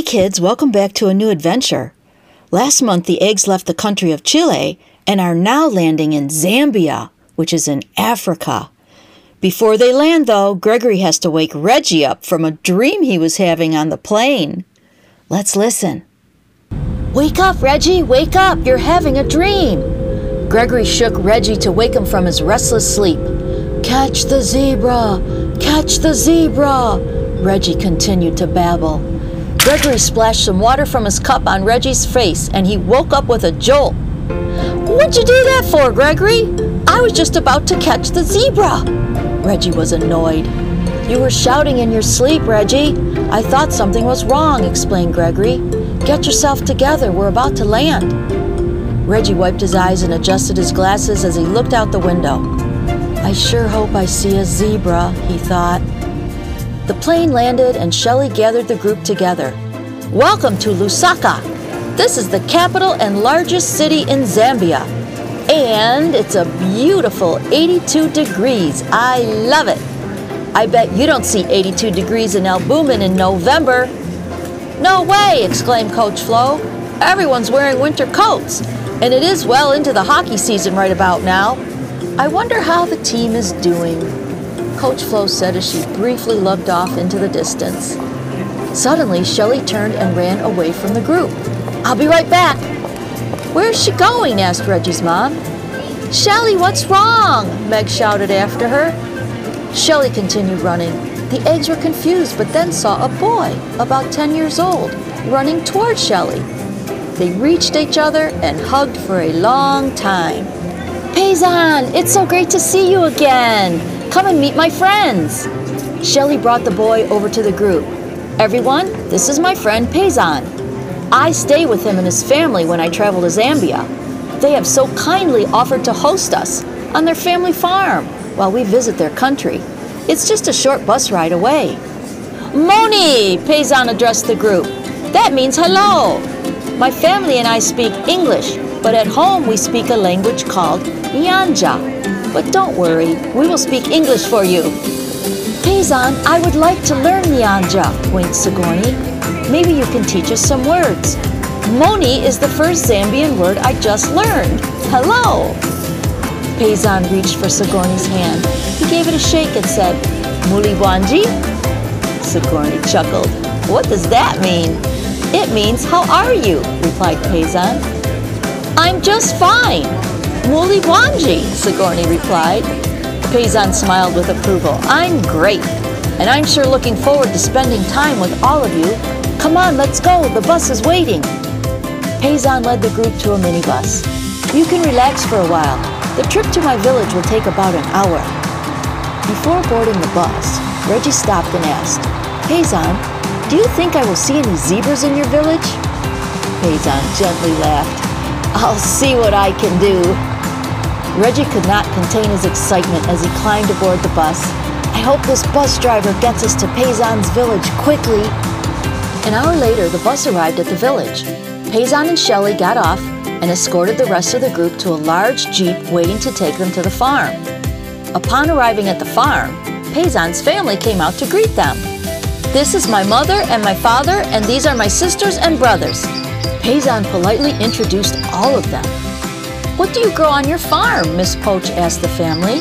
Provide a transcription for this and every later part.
Hey kids, welcome back to a new adventure. Last month, the eggs left the country of Chile and are now landing in Zambia, which is in Africa. Before they land, though, Gregory has to wake Reggie up from a dream he was having on the plane. Let's listen. Wake up, Reggie, wake up, you're having a dream. Gregory shook Reggie to wake him from his restless sleep. Catch the zebra, catch the zebra, Reggie continued to babble. Gregory splashed some water from his cup on Reggie's face and he woke up with a jolt. What'd you do that for, Gregory? I was just about to catch the zebra. Reggie was annoyed. You were shouting in your sleep, Reggie. I thought something was wrong, explained Gregory. Get yourself together, we're about to land. Reggie wiped his eyes and adjusted his glasses as he looked out the window. I sure hope I see a zebra, he thought. The plane landed and Shelley gathered the group together. Welcome to Lusaka. This is the capital and largest city in Zambia. And it's a beautiful 82 degrees. I love it. I bet you don't see 82 degrees in Albumin in November. No way, exclaimed Coach Flo. Everyone's wearing winter coats, and it is well into the hockey season right about now. I wonder how the team is doing. Coach Flo said as she briefly looked off into the distance. Suddenly, Shelley turned and ran away from the group. I'll be right back. Where's she going? asked Reggie's mom. Shelly, what's wrong? Meg shouted after her. Shelley continued running. The eggs were confused, but then saw a boy, about 10 years old, running toward Shelley. They reached each other and hugged for a long time. Paysan, it's so great to see you again. Come and meet my friends. Shelley brought the boy over to the group. Everyone, this is my friend Paysan. I stay with him and his family when I travel to Zambia. They have so kindly offered to host us on their family farm while we visit their country. It's just a short bus ride away. Moni, Paysan addressed the group. That means hello. My family and I speak English, but at home we speak a language called Nyanja. But don't worry, we will speak English for you. Paysan, I would like to learn Nyanja, winked Sigourney. Maybe you can teach us some words. Moni is the first Zambian word I just learned. Hello. Paysan reached for Sigourney's hand. He gave it a shake and said, Mulibwanji? Sigourney chuckled. What does that mean? It means, how are you? replied Paysan. I'm just fine. Mulibwanji, Sigourney replied. Paysan smiled with approval. I'm great, and I'm sure looking forward to spending time with all of you. Come on, let's go, the bus is waiting. Paysan led the group to a minibus. You can relax for a while. The trip to my village will take about an hour. Before boarding the bus, Reggie stopped and asked, Paysan, do you think I will see any zebras in your village? Paysan gently laughed. I'll see what I can do. Reggie could not contain his excitement as he climbed aboard the bus. I hope this bus driver gets us to Paysan's village quickly. An hour later, the bus arrived at the village. Paysan and Shelley got off and escorted the rest of the group to a large jeep waiting to take them to the farm. Upon arriving at the farm, Paysan's family came out to greet them. This is my mother and my father, and these are my sisters and brothers. Paysan politely introduced all of them. What do you grow on your farm? Miss Poach asked the family.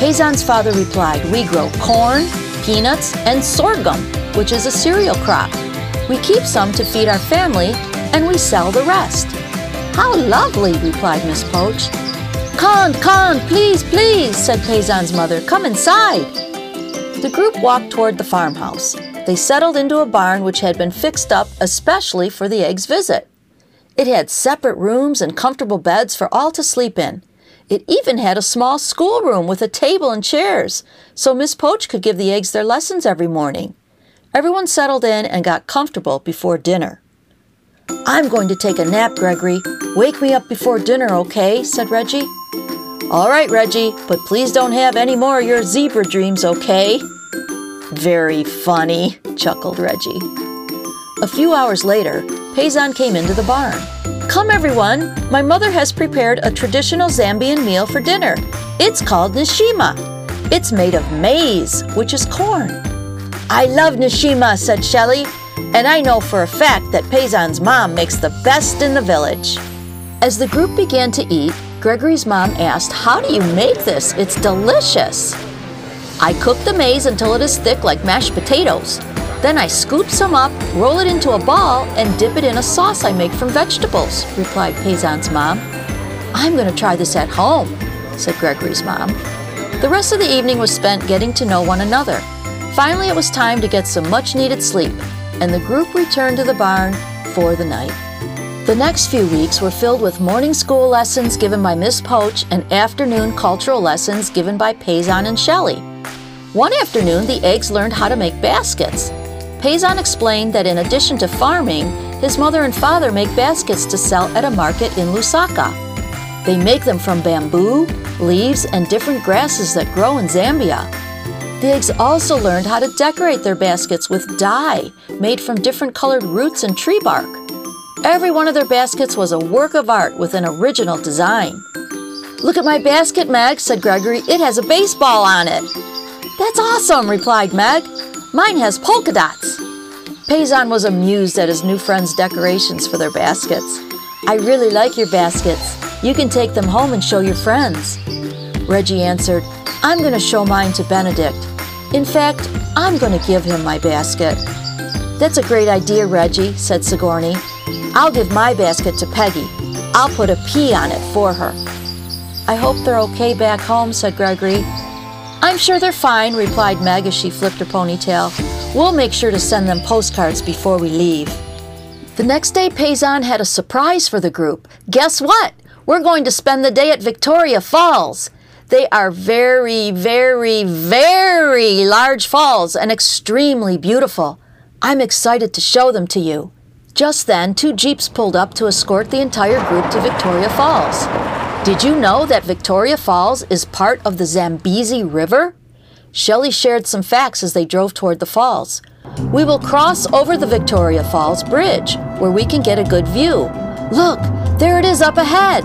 Paysan's father replied, We grow corn, peanuts, and sorghum, which is a cereal crop. We keep some to feed our family, and we sell the rest. How lovely, replied Miss Poach. Con, con, please, please, said Paysan's mother. Come inside. The group walked toward the farmhouse. They settled into a barn which had been fixed up especially for the eggs' visit. It had separate rooms and comfortable beds for all to sleep in. It even had a small schoolroom with a table and chairs, so Miss Poach could give the eggs their lessons every morning. Everyone settled in and got comfortable before dinner. I'm going to take a nap, Gregory. Wake me up before dinner, okay? said Reggie. All right, Reggie, but please don't have any more of your zebra dreams, okay? Very funny, chuckled Reggie. A few hours later, Paysan came into the barn. Come, everyone, my mother has prepared a traditional Zambian meal for dinner. It's called nshima. It's made of maize, which is corn. I love nshima, said Shelley. And I know for a fact that Paysan's mom makes the best in the village. As the group began to eat, Gregory's mom asked, How do you make this? It's delicious. I cook the maize until it is thick like mashed potatoes. Then I scoop some up, roll it into a ball, and dip it in a sauce I make from vegetables, replied Paysan's mom. I'm going to try this at home, said Gregory's mom. The rest of the evening was spent getting to know one another. Finally, it was time to get some much needed sleep, and the group returned to the barn for the night. The next few weeks were filled with morning school lessons given by Miss Poach and afternoon cultural lessons given by Paysan and Shelley. One afternoon, the eggs learned how to make baskets. Paysan explained that in addition to farming, his mother and father make baskets to sell at a market in Lusaka. They make them from bamboo, leaves, and different grasses that grow in Zambia. Eggs also learned how to decorate their baskets with dye made from different colored roots and tree bark. Every one of their baskets was a work of art with an original design. Look at my basket, Meg, said Gregory. It has a baseball on it. That's awesome, replied Meg. Mine has polka dots. Paysan was amused at his new friend's decorations for their baskets. I really like your baskets. You can take them home and show your friends. Reggie answered, I'm going to show mine to Benedict. In fact, I'm going to give him my basket. That's a great idea, Reggie, said Sigourney. I'll give my basket to Peggy. I'll put a P on it for her. I hope they're okay back home, said Gregory. I'm sure they're fine, replied Meg as she flipped her ponytail. We'll make sure to send them postcards before we leave. The next day, Paysan had a surprise for the group. Guess what? We're going to spend the day at Victoria Falls. They are very, very, very large falls and extremely beautiful. I'm excited to show them to you. Just then, two jeeps pulled up to escort the entire group to Victoria Falls. Did you know that Victoria Falls is part of the Zambezi River? Shelley shared some facts as they drove toward the falls. We will cross over the Victoria Falls Bridge, where we can get a good view. Look, there it is up ahead.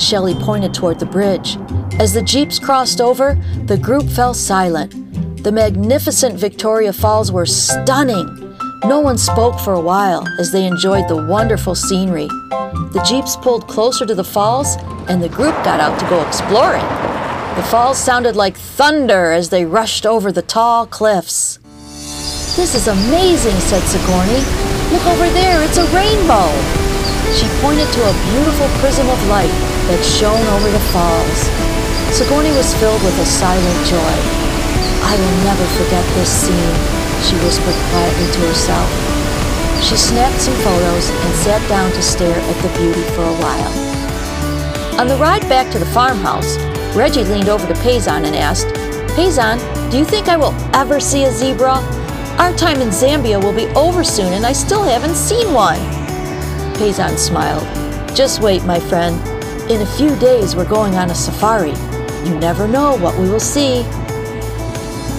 Shelley pointed toward the bridge. As the jeeps crossed over, the group fell silent. The magnificent Victoria Falls were stunning. No one spoke for a while as they enjoyed the wonderful scenery. The jeeps pulled closer to the falls, and the group got out to go exploring. The falls sounded like thunder as they rushed over the tall cliffs. This is amazing, said Sigourney. Look over there, it's a rainbow. She pointed to a beautiful prism of light that shone over the falls. Sigourney was filled with a silent joy. I will never forget this scene, she whispered quietly to herself. She snapped some photos and sat down to stare at the beauty for a while. On the ride back to the farmhouse, Reggie leaned over to Paysan and asked, Paysan, do you think I will ever see a zebra? Our time in Zambia will be over soon and I still haven't seen one. Paysan smiled. Just wait, my friend. In a few days, we're going on a safari. You never know what we will see.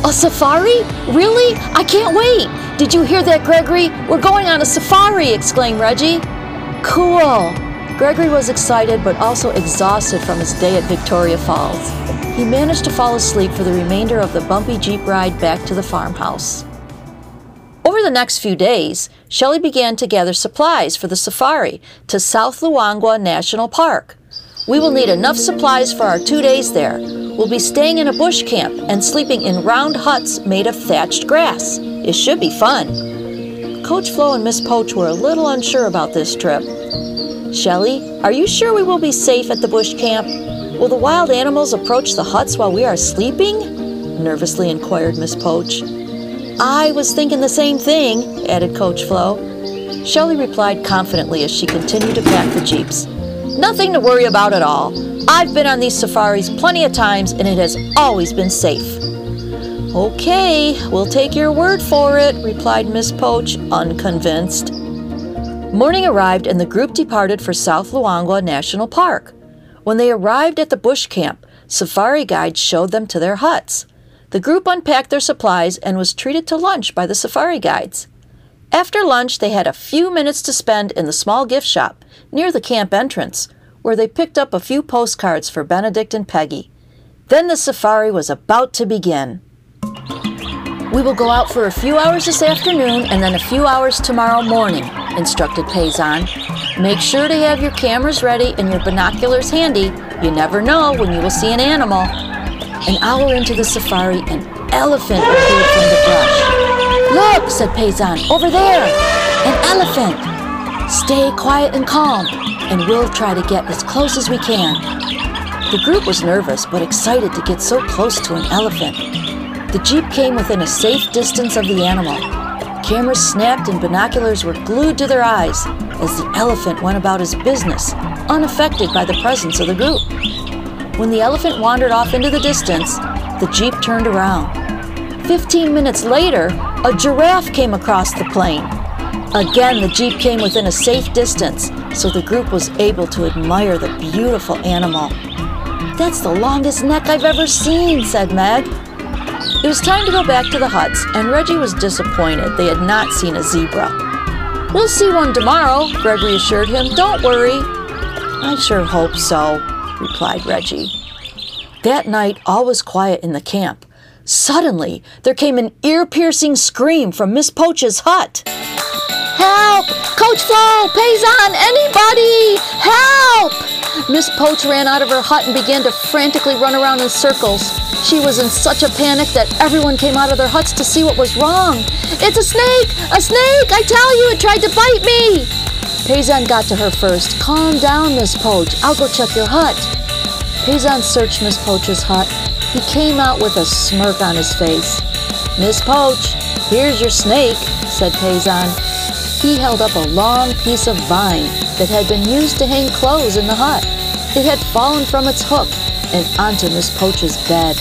A safari? Really? I can't wait! Did you hear that, Gregory? We're going on a safari, exclaimed Reggie. Cool! Gregory was excited but also exhausted from his day at Victoria Falls. He managed to fall asleep for the remainder of the bumpy Jeep ride back to the farmhouse. Over the next few days, Shelley began to gather supplies for the safari to South Luangwa National Park. We will need enough supplies for our two days there. We'll be staying in a bush camp and sleeping in round huts made of thatched grass. It should be fun. Coach Flo and Miss Poach were a little unsure about this trip. Shelley, are you sure we will be safe at the bush camp? Will the wild animals approach the huts while we are sleeping? Nervously inquired Miss Poach. I was thinking the same thing, added Coach Flo. Shelley replied confidently as she continued to pack the jeeps. Nothing to worry about at all. I've been on these safaris plenty of times and it has always been safe. Okay, we'll take your word for it, replied Miss Poach, unconvinced. Morning arrived and the group departed for South Luangwa National Park. When they arrived at the bush camp, safari guides showed them to their huts. The group unpacked their supplies and was treated to lunch by the safari guides. After lunch, they had a few minutes to spend in the small gift shop near the camp entrance, where they picked up a few postcards for Benedict and Peggy. Then the safari was about to begin. We will go out for a few hours this afternoon and then a few hours tomorrow morning, instructed Payzan. Make sure to have your cameras ready and your binoculars handy. You never know when you will see an animal. An hour into the safari, an elephant appeared from the brush. Look, said Payzan, over there, an elephant. Stay quiet and calm, and we'll try to get as close as we can. The group was nervous but excited to get so close to an elephant. The Jeep came within a safe distance of the animal. Cameras snapped and binoculars were glued to their eyes as the elephant went about his business, unaffected by the presence of the group. When the elephant wandered off into the distance, the Jeep turned around. Fifteen minutes later, a giraffe came across the plain. Again, the Jeep came within a safe distance, so the group was able to admire the beautiful animal. That's the longest neck I've ever seen, said Meg. It was time to go back to the huts, and Reggie was disappointed they had not seen a zebra. We'll see one tomorrow, Gregory assured him. Don't worry. I sure hope so, replied Reggie. That night, all was quiet in the camp. Suddenly, there came an ear piercing scream from Miss Poach's hut. Help! Coach Flo! Payzan! Anybody! Help! Miss Poach ran out of her hut and began to frantically run around in circles. She was in such a panic that everyone came out of their huts to see what was wrong. It's a snake! A snake! I tell you, it tried to bite me! Payzan got to her first. Calm down, Miss Poach. I'll go check your hut. Payzan searched Miss Poach's hut. He came out with a smirk on his face. Miss Poach, here's your snake, said Payzan. He held up a long piece of vine that had been used to hang clothes in the hut. It had fallen from its hook and onto Miss Poach's bed.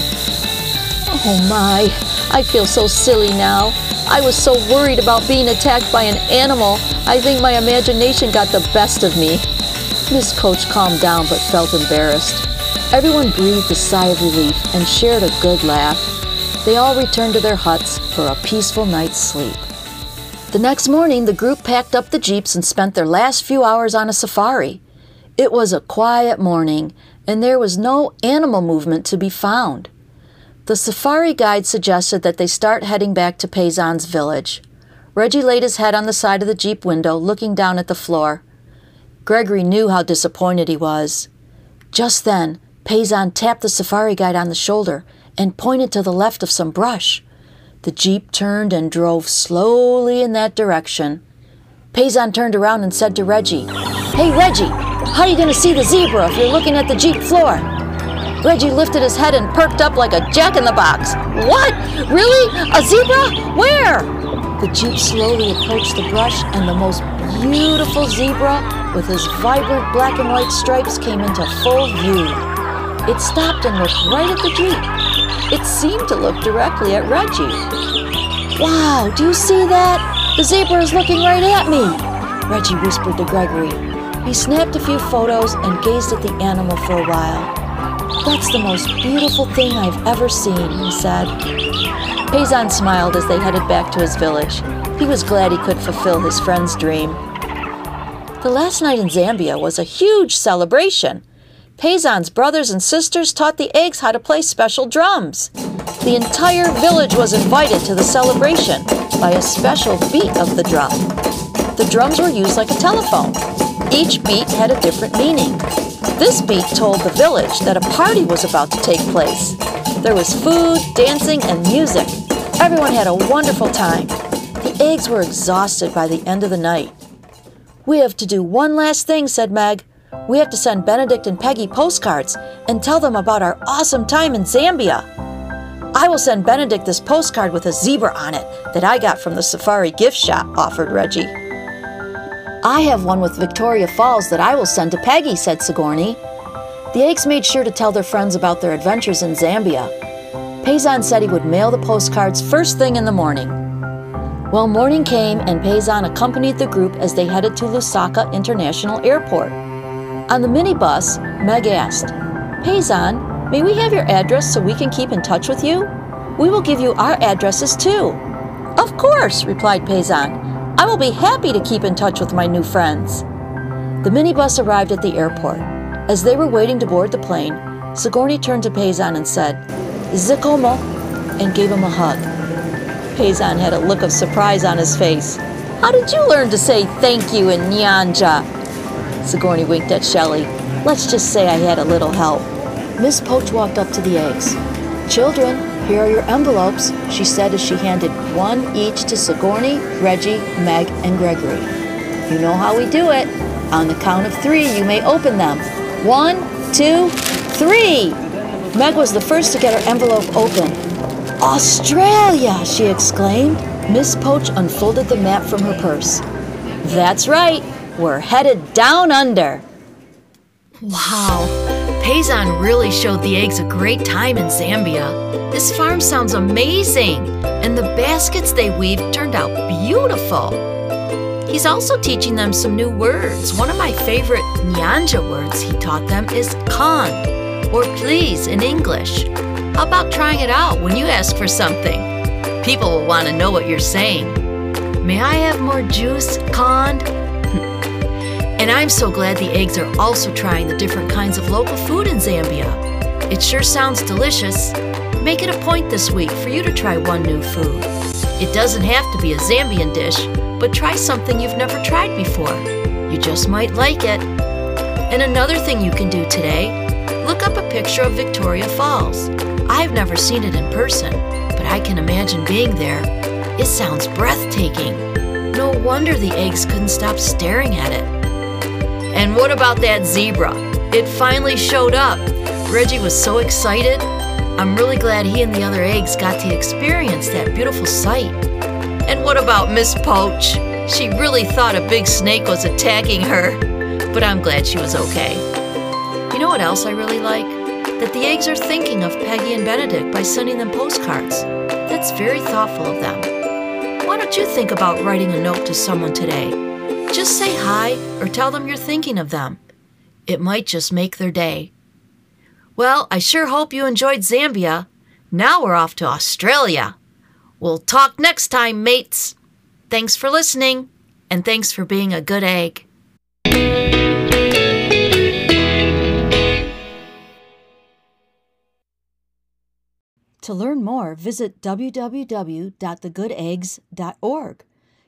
Oh my, I feel so silly now. I was so worried about being attacked by an animal, I think my imagination got the best of me. Miss Poach calmed down but felt embarrassed. Everyone breathed a sigh of relief and shared a good laugh. They all returned to their huts for a peaceful night's sleep. The next morning, the group packed up the jeeps and spent their last few hours on a safari. It was a quiet morning, and there was no animal movement to be found. The safari guide suggested that they start heading back to Payzan's village. Reggie laid his head on the side of the jeep window, looking down at the floor. Gregory knew how disappointed he was. Just then, Payzan tapped the safari guide on the shoulder and pointed to the left of some brush. The jeep turned and drove slowly in that direction. Payzan turned around and said to Reggie, Hey Reggie, how are you going to see the zebra if you're looking at the jeep floor? Reggie lifted his head and perked up like a jack in the box. What? Really? A zebra? Where? The jeep slowly approached the brush, and the most beautiful zebra with his vibrant black and white stripes came into full view. It stopped and looked right at the jeep. It seemed to look directly at Reggie. Wow, do you see that? The zebra is looking right at me, Reggie whispered to Gregory. He snapped a few photos and gazed at the animal for a while. That's the most beautiful thing I've ever seen, he said. Payzan smiled as they headed back to his village. He was glad he could fulfill his friend's dream. The last night in Zambia was a huge celebration. Payzan's brothers and sisters taught the eggs how to play special drums. The entire village was invited to the celebration by a special beat of the drum. The drums were used like a telephone. Each beat had a different meaning. This beat told the village that a party was about to take place. There was food, dancing, and music. Everyone had a wonderful time. The eggs were exhausted by the end of the night. We have to do one last thing, said Meg. We have to send Benedict and Peggy postcards and tell them about our awesome time in Zambia. I will send Benedict this postcard with a zebra on it that I got from the safari gift shop, offered Reggie. I have one with Victoria Falls that I will send to Peggy, said Sigourney. The eggs made sure to tell their friends about their adventures in Zambia. Payzan said he would mail the postcards first thing in the morning. Well, morning came and Payzan accompanied the group as they headed to Lusaka International Airport. On the minibus, Meg asked, Payzan, may we have your address so we can keep in touch with you? We will give you our addresses too. Of course, replied Payzan. I will be happy to keep in touch with my new friends. The minibus arrived at the airport. As they were waiting to board the plane, Sigourney turned to Payzan and said, Zikomo, and gave him a hug. Paysan had a look of surprise on his face. How did you learn to say thank you in Nyanja? Sigourney winked at Shelley. Let's just say I had a little help. Miss Poach walked up to the eggs. Children, here are your envelopes, she said as she handed one each to Sigourney, Reggie, Meg, and Gregory. You know how we do it. On the count of three, you may open them. One, two, three! Meg was the first to get her envelope open. Australia! she exclaimed. Miss Poach unfolded the map from her purse. That's right, we're headed down under. Wow, Paysan really showed the eggs a great time in Zambia. This farm sounds amazing, and the baskets they weaved turned out beautiful. He's also teaching them some new words. One of my favorite Nyanja words he taught them is con, or please in English. How about trying it out when you ask for something? People will want to know what you're saying. May I have more juice, con? And I'm so glad the eggs are also trying the different kinds of local food in Zambia. It sure sounds delicious. Make it a point this week for you to try one new food. It doesn't have to be a Zambian dish, but try something you've never tried before. You just might like it. And another thing you can do today look up a picture of Victoria Falls. I've never seen it in person, but I can imagine being there. It sounds breathtaking. No wonder the eggs couldn't stop staring at it. And what about that zebra? It finally showed up. Reggie was so excited. I'm really glad he and the other eggs got to experience that beautiful sight. And what about Miss Poach? She really thought a big snake was attacking her, but I'm glad she was okay. You know what else I really like? That the eggs are thinking of Peggy and Benedict by sending them postcards. That's very thoughtful of them. Why don't you think about writing a note to someone today? Just say hi or tell them you're thinking of them. It might just make their day. Well, I sure hope you enjoyed Zambia. Now we're off to Australia. We'll talk next time, mates. Thanks for listening, and thanks for being a good egg. To learn more, visit www.thegoodeggs.org.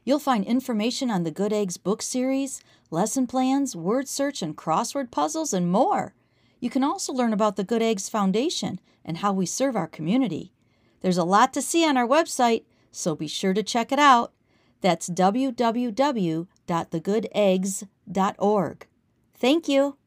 You'll find information on the Good Eggs book series, lesson plans, word search and crossword puzzles, and more. You can also learn about the Good Eggs Foundation and how we serve our community. There's a lot to see on our website, so be sure to check it out. That's www.thegoodeggs.org. Thank you.